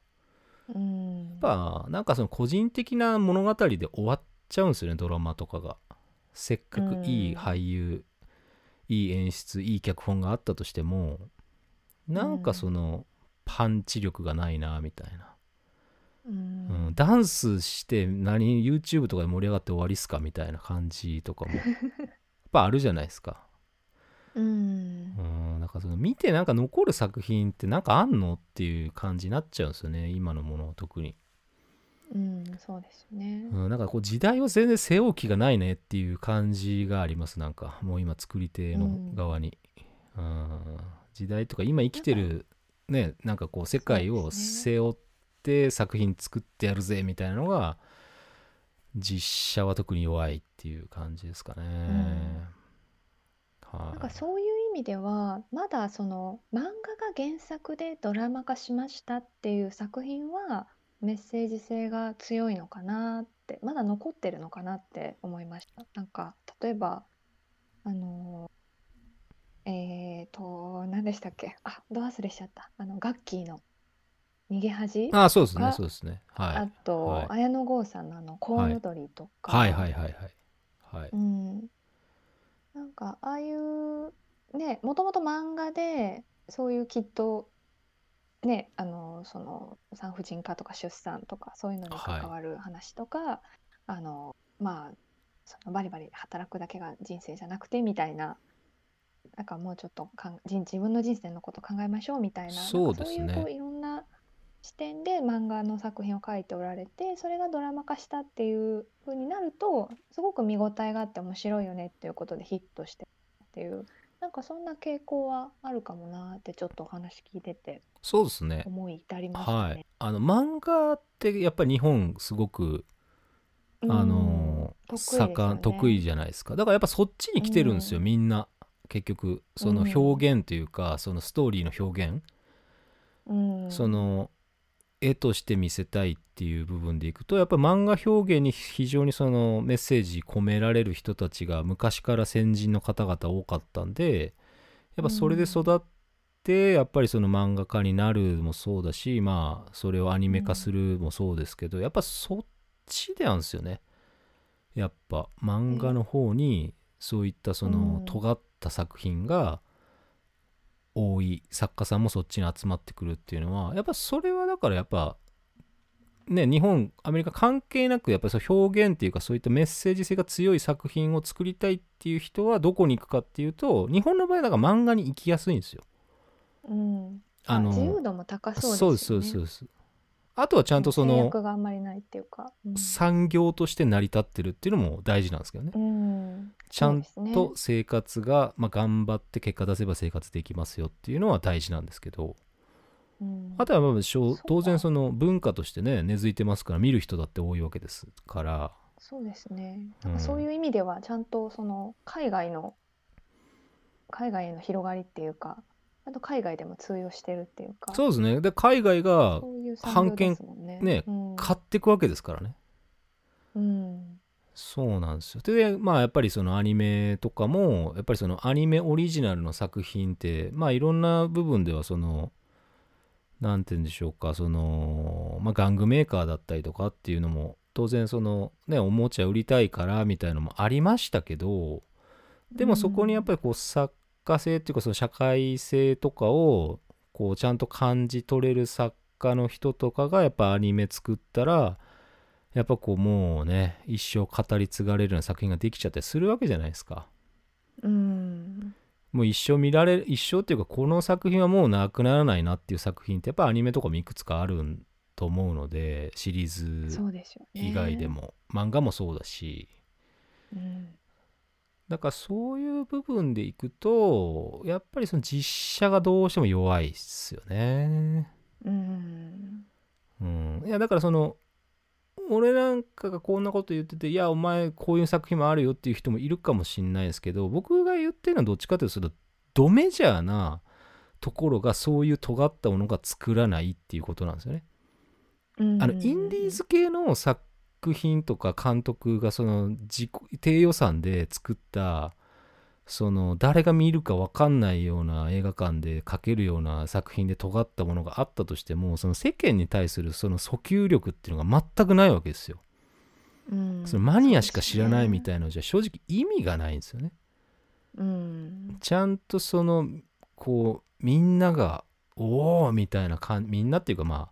うん。やっぱなんかその個人的な物語で終わっちゃうんですよねドラマとかが。せっかくいいうん俳優いい演出いい脚本があったとしてもなんかそのパンチ力がないなみたいな。ううんんダンスして何 YouTube とかで盛り上がって終わりっすかみたいな感じとかも やっぱあるじゃないですか。うん。うんなんかその見てなんか残る作品ってなんかあんのっていう感じになっちゃうんですよね今のもの特に。うんそうですよね。うん、なんかこう時代を全然背負う気がないねっていう感じがありますなんか。もう今作り手の側に。うん。時代とか今生きてるねなんかこう世界を背負って作品作ってやるぜみたいなのが実写は特に弱いっていう感じですかね。はい。なんかそういう意味ではまだその漫画が原作でドラマ化しましたっていう作品はメッセージ性が強いのかなってまだ残ってるのかなって思いました。なんか例えばあのえーと何でしたっけ？あど忘れしちゃった。あのガッキーの逃げ恥ああそうですねがそうですね。はい。あと、はい。綾野剛さんのあのコウノドリとか、はいはいはいはい。はい。うん、なんかああいうねもともと漫画でそういうきっとねあのその産婦人科とか出産とかそういうのにはい。関わる話とか、あのまあそのバリバリ働くだけが人生じゃなくてみたいな。なんかもうちょっとかん人自分の人生のこと考えましょうみたいなそうですねなんかそういうこういろんな視点で漫画の作品を書いておられてそれがドラマ化したっていう風になるとすごく見応えがあって面白いよねっていうことでヒットしてっていうなんかそんな傾向はあるかもなってちょっとお話聞いててそうですね。思い至りましたねはい。。あの漫画ってやっぱり日本すごくうんあのね盛ん得意じゃないですかだからやっぱそっちに来てるんですよ、うんみんな結局その表現というか、そのストーリーの表現、うん。その絵として見せたいっていう部分でいくとやっぱ漫画表現に非常にそのメッセージ込められる人たちが昔から先人の方々多かったんでやっぱそれで育って、やっぱりその漫画家になるもそうだしまあそれをアニメ化するもそうですけど、やっぱそっちでなんですよね。やっぱ漫画の方にそういったそのうん。尖った作品が多い作家さんもそっちに集まってくるっていうのはやっぱそれはだからやっぱね日本アメリカ関係なくやっぱりそう表現っていうかそういったメッセージ性が強い作品を作りたいっていう人はどこに行くかっていうと日本の場合だから漫画に行きやすいんですよ。うん。あの自由度も高そうですよね。そうですそうです。あとはちゃんとその制約があんまりないっていうか。うん産業として成り立ってるっていうのも大事なんですけどね。うん。ちゃんと生活が、まあ、頑張って結果出せば生活できますよっていうのは大事なんですけど。うん。あとはまあ当然その文化としてね根付いてますから見る人だって多いわけですから。そうですね。うん。そういう意味ではちゃんとその海外の海外への広がりっていうか、あと海外でも通用してるっていうか、そうですね。で海外がそういう産業ですもんね。ねうん、買っていくわけですからね。うん、そうなんですよ。でまあやっぱりそのアニメとかもやっぱりそのアニメオリジナルの作品ってまあいろんな部分ではそのなんて言うんでしょうかその、まあ、玩具メーカーだったりとかっていうのも当然そのねおもちゃ売りたいからみたいなのもありましたけどでもそこにやっぱりこう作家性っていうかその社会性とかをこうちゃんと感じ取れる作家の人とかがやっぱアニメ作ったらやっぱこうもうね一生語り継がれるような作品ができちゃったりするわけじゃないですか。うん、もう一生見られる一生っていうかこの作品はもうなくならないなっていう作品ってやっぱアニメとかもいくつかあるんと思うのでシリーズ。以外でも、漫画もそうだしうん、だからそういう部分でいくとやっぱりその実写がどうしても弱いっすよね。うん、うん、いやだからその俺なんかがこんなこと言ってていやお前こういう作品もあるよっていう人もいるかもしんないですけど僕が言ってるのはどっちかというとそのドメジャーなところがそういう尖ったものが作らないっていうことなんですよね。うん、あのインディーズ系の作品とか監督がその自己低予算で作ったその誰が見るか分かんないような映画館で描けるような作品で尖ったものがあったとしてもその世間に対するその訴求力っていうのが全くないわけですよ。うん、そのマニアしか知らないみい。たいなのじゃ正直意味がないんですよね。うん、ちゃんとそのこうみんながおおみたいな感みんなっていうかま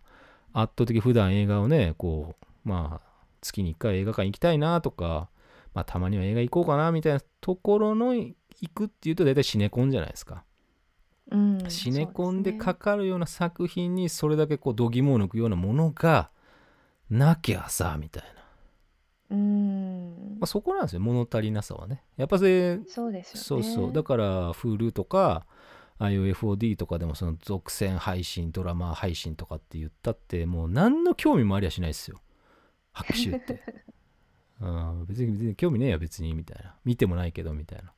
あ圧倒的普段映画をねこうまあ月に1回映画館行きたいなとかまあたまには映画行こうかなみたいなところの行くっていうと大体シネコンじゃないですか。うん、シネコンでかかるような作品にそれだけこう度肝を抜くようなものがなきゃさみたいな、うん。まあ、そこなんですよ物足りなさはね。やっぱそれそうですよね。そうそう。だから Hulu とか IOFOD とかでもその続編配信ドラマ配信とかって言ったってもう何の興味もありゃしないですよ。拍手って。うん。別に別に興味ねえよ別にみたいな。見てもないけどみたいな。だ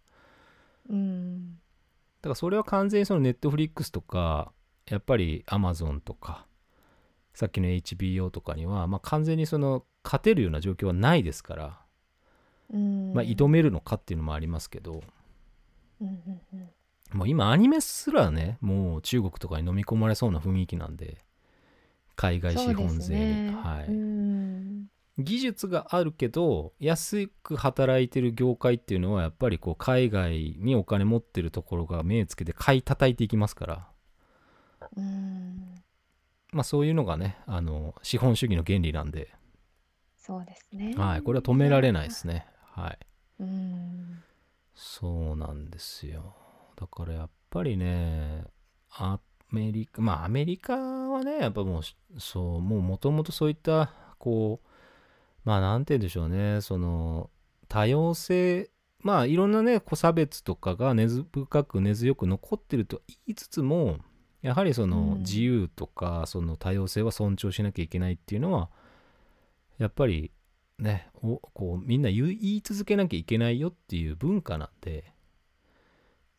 うん、からそれは完全にその Netflix とかやっぱり Amazon とかさっきの HBO とかには、まあ、完全にその勝てるような状況はないですから、うん、まあ、挑めるのかっていうのもありますけど、うん。うん。うん。もう今アニメすらねもう中国とかに飲み込まれそうな雰囲気なん。で海外資本税に、はい、技術があるけど安く働いてる業界っていうのはやっぱりこう海外にお金持ってるところが目つけて買い叩いていきますから。うん。まあそういうのがねあの資本主義の原理なんで、そうですね。はい、これは止められないですね。はい。うん。そうなんですよ。だからやっぱりねアメリカまあアメリカはねやっぱもうしそうもうもともとそういったこうまあなんて言うんでしょうね。その多様性まあいろんなね差別とかが根深く根強く残ってると言いつつもやはりそのうん。自由とかその多様性は尊重しなきゃいけないっていうのはやっぱりねおこうみんな言い続けなきゃいけないよっていう文化なんで。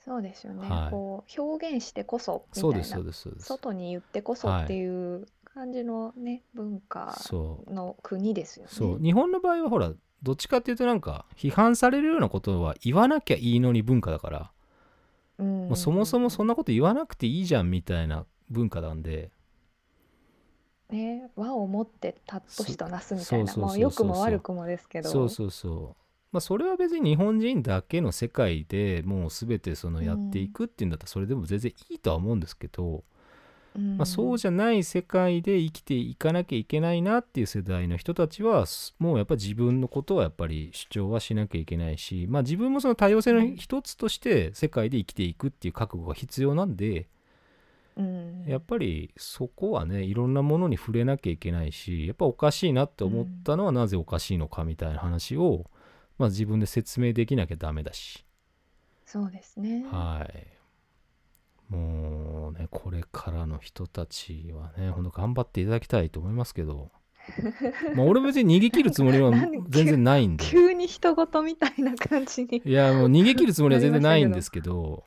そうですよね。はい。こう表現してこそみたいな。そうですそう、ですそうです。外に言ってこそはいっていう感じのね、文化の国ですよね。そう。日本の場合はほらどっちかっていうとなんか批判されるようなことは言わなきゃいいのに文化だから、うん。もうそもそもそんなこと言わなくていいじゃんみたいな文化なんで。ね、和をもって尊しとなすみたいな、そうそうそうそう。まあ良くも悪くもですけど、そうそうそう。まあ、それは別に日本人だけの世界でもう全てそのやっていくっていうんだったらそれでも全然いいとは思うんですけど、まあ、そうじゃない世界で生きていかなきゃいけないなっていう世代の人たちはもうやっぱ自分のことはやっぱり主張はしなきゃいけないし、まあ、自分もその多様性の一つとして世界で生きていくっていう覚悟が必要なんで、やっぱりそこはねいろんなものに触れなきゃいけないしやっぱおかしいなって思ったのはなぜおかしいのかみたいな話を、まあ、自分で説明できなきゃダメだし。そうですね。はいもうねこれからの人たちはねほんと頑張っていただきたいと思いますけど。まあ俺別に逃げ切るつもりは 全然ないんで。急に人事みたいな感じに。いやもう逃げ切るつもりは全然ないんですけど。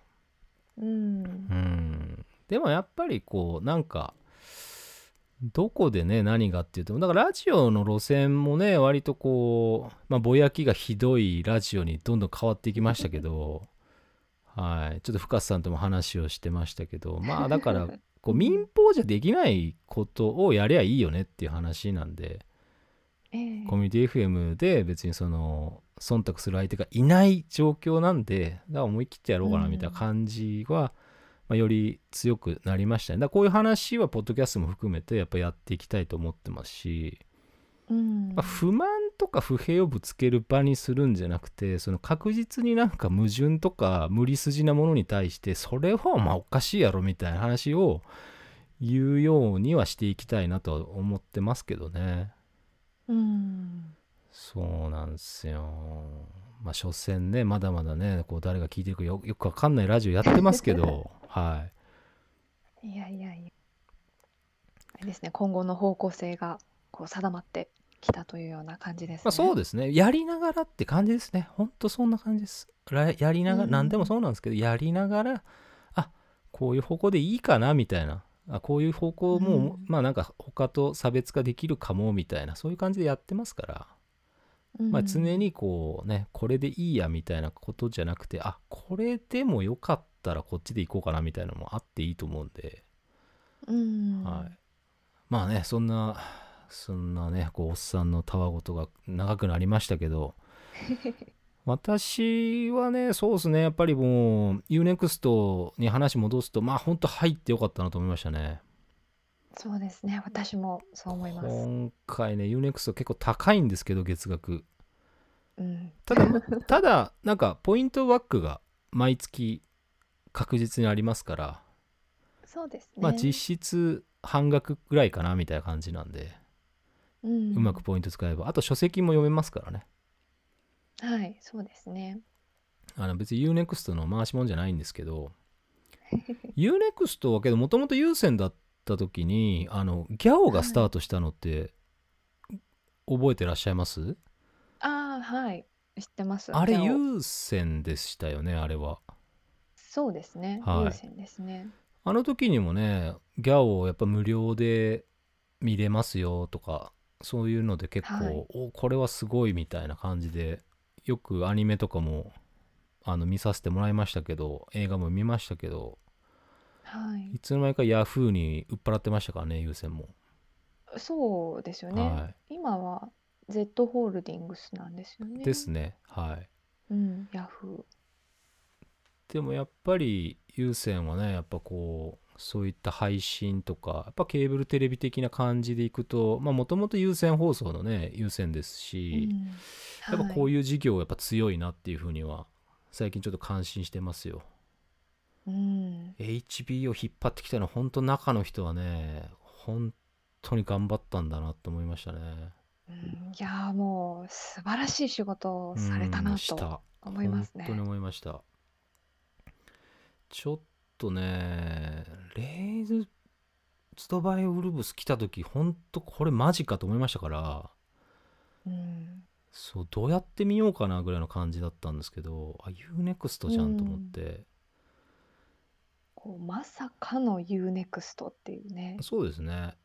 うん、うん。でもやっぱりこうなんかどこでね何がっていうとだからラジオの路線もね割とこうまあぼやきがひどいラジオにどんどん変わっていきましたけどはい。ちょっと深瀬さんとも話をしてましたけど まあだからこう民放じゃできないことをやりゃいいよねっていう話なんで、えー、コミュニティ FM で別にその忖度する相手がいない状況なんでだから思い切ってやろうかなみたいな感じは、まあ、より強くなりましたね。だこういう話はポッドキャストも含めてやっぱやっていきたいと思ってますし、うん。まあ、不満とか不平をぶつける場にするんじゃなくてその確実になんか矛盾とか無理筋なものに対してそれはまあおかしいやろみたいな話を言うようにはしていきたいなとは思ってますけどね。うん、そうなんですよ。まあ所詮ねまだまだねこう誰が聞いてるかよよくわかんないラジオやってますけどはい。いやいやいや。あれですね、今後の方向性がこう定まってきたというような感じですね。まあ、そうですね。やりながらって感じですね。ほんとそんな感じです。やりながら、何でもそうなんですけど、やりながら、あこういう方向でいいかなみたいな。あこういう方向も、うん、まあなんか他と差別化できるかもみたいなそういう感じでやってますから、うん、まあ常にこうねこれでいいやみたいなことじゃなくてあこれでもよかっったらこっちで行こうかなみたいなのもあっていいと思うんで、うん、はい、まあねそんなそんなねこうおっさんのたわごとが長くなりましたけど。私はねそうですね。やっぱりもう UNEXT に話戻すとまあほんと入ってよかったなと思いましたね。そうですね。私もそう思います。今回ね UNEXT 結構高いんですけど月額、うん、ただただなんかポイントバックが毎月確実にありますから。そうですね。まあ実質半額ぐらいかなみたいな感じなんで、うん、うまくポイント使えば。あと書籍も読めますからね。はいそうですね。あの別に UNEXT の回しもんじゃないんですけど UNEXT はけどもともと有線だった時にあのギャオがスタートしたのって覚えてらっしゃいます、ああはい。知ってます。あれ有線でしたよねあれは。そうですね、はい。優先ですね。あの時にもねギャオをやっぱ無料で見れますよとかそういうので結構、はい。おこれはすごいみたいな感じでよくアニメとかもあの見させてもらいましたけど映画も見ましたけどはい。いつの間にかヤフーに売っ払ってましたからね優先も、そうですよね。は今は Z ホールディングスなんですよね。ですね。はい。うん、ヤフでもやっぱり有線はねやっぱこうそういった配信とかやっぱケーブルテレビ的な感じでいくともともと有線放送のね有線ですし、うん、やっぱこういう事業やっぱ強いなっていうふうには最近ちょっと感心してますよ。うん、HB を引っ張ってきたのは本当中の人はね本当に頑張ったんだなと思いましたね。うん、いやもう素晴らしい仕事をされたなと思いますね。本当に思いました。ちょっとね、レイズ・ストバイ・ウルブス来た時、ほんとこれマジかと思いましたから、うん、そう、どうやって見ようかなぐらいの感じだったんですけど、あ、UNEXT じゃんと思って。うん、こうまさかの UNEXT っていうね。そうですね。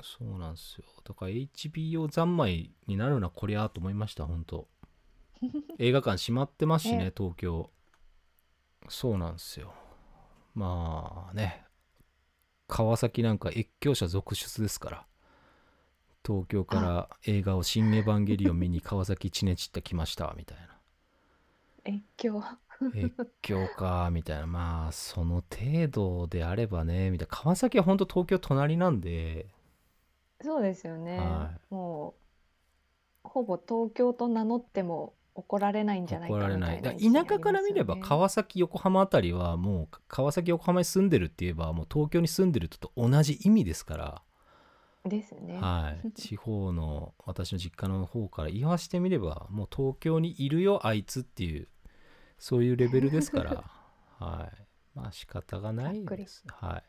そうなんですよ。だから HBO 三昧になるな、こりゃと思いました、本当 映画館閉まってますしね、東京。そうなんですよ。まあね川崎なんか越境者続出ですから東京から映画を「新エヴァンゲリオン」見に 川崎チネチって来ましたみたいな。越境。越境かみたいな。まあその程度であればねみたいな。川崎は本当東京隣なんで。そうですよね。はもう、ほぼ東京と名乗っても怒られないんじゃない怒からみれない。いな田舎から見ればりますよね川崎横浜あたりはもう川崎横浜に住んでるって言えばもう東京に住んでると同じ意味ですから、ですね。はい、地方の私の実家の方から言わしてみればもう東京にいるよあいつっていうそういうレベルですから。はい。まあ仕方がないです。はい。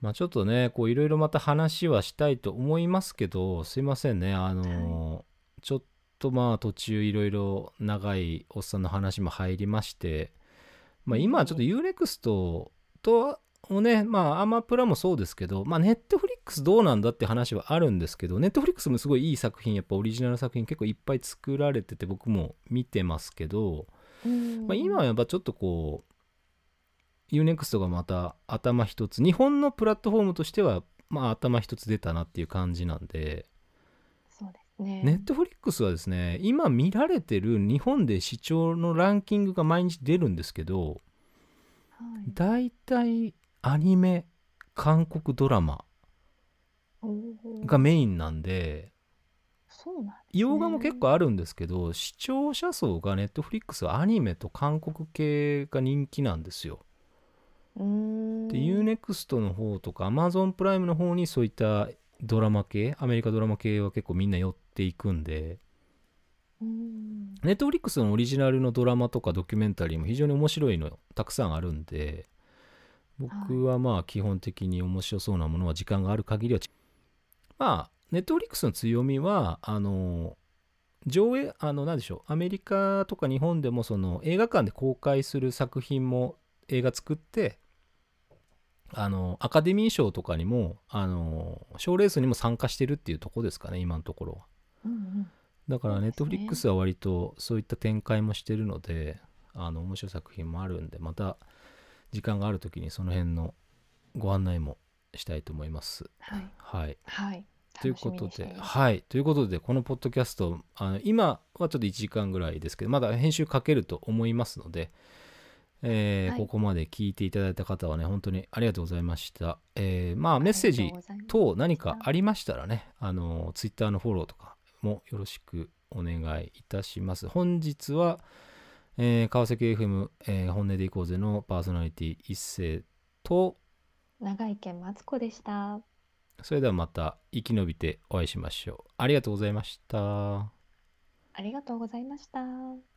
まあちょっとねこういろいろまた話はしたいと思いますけどすいませんね。あのちょっとまあ途中いろいろ長いおっさんの話も入りましてまあ今はちょっと UNEXT とをねまあアマプラもそうですけどまあネットフリックスどうなんだって話はあるんですけどネットフリックスもすごいいい作品やっぱオリジナル作品結構いっぱい作られてて僕も見てますけど、うん。まあ、今はやっぱちょっとこう UNEXT がまた頭一つ日本のプラットフォームとしてはまあ頭一つ出たなっていう感じなんでね。ネットフリックスはですね今見られてる日本で視聴のランキングが毎日出るんですけどはい。大体アニメ韓国ドラマがメインなんでそうなん。洋画も結構あるんですけど視聴者層がネットフリックスはアニメと韓国系が人気なんですよ。で UNEXT の方とか Amazon プライムの方にそういったドラマ系アメリカドラマ系は結構みんな寄っていくんでうん。ネットフリックスのオリジナルのドラマとかドキュメンタリーも非常に面白いのたくさんあるんで僕はまあ基本的に面白そうなものは時間がある限りはまあネットフリックスの強みはあの上映あの何でしょうアメリカとか日本でもその映画館で公開する作品も映画作ってあのアカデミー賞とかにもあの賞レースにも参加してるっていうとこですかね今のところはうんうん。だからネットフリックスは割とそういった展開もしてるのであの面白い作品もあるんでまた時間がある時にその辺のご案内もしたいと思いますはい。はいはい。ということではいということでこのポッドキャストあの今はちょっと1時間ぐらいですけどまだ編集かけると思いますので、えーはい。ここまで聞いていただいた方はね本当にありがとうございました、えーまあメッセージ等何かありましたらねあのツイッターのフォローとかもよろしくお願いいたします。本日は、えー川崎 FM、えー本音でいこうぜのパーソナリティ一世と長井県マツコでした。それではまた生き延びてお会いしましょう。ありがとうございました。ありがとうございました。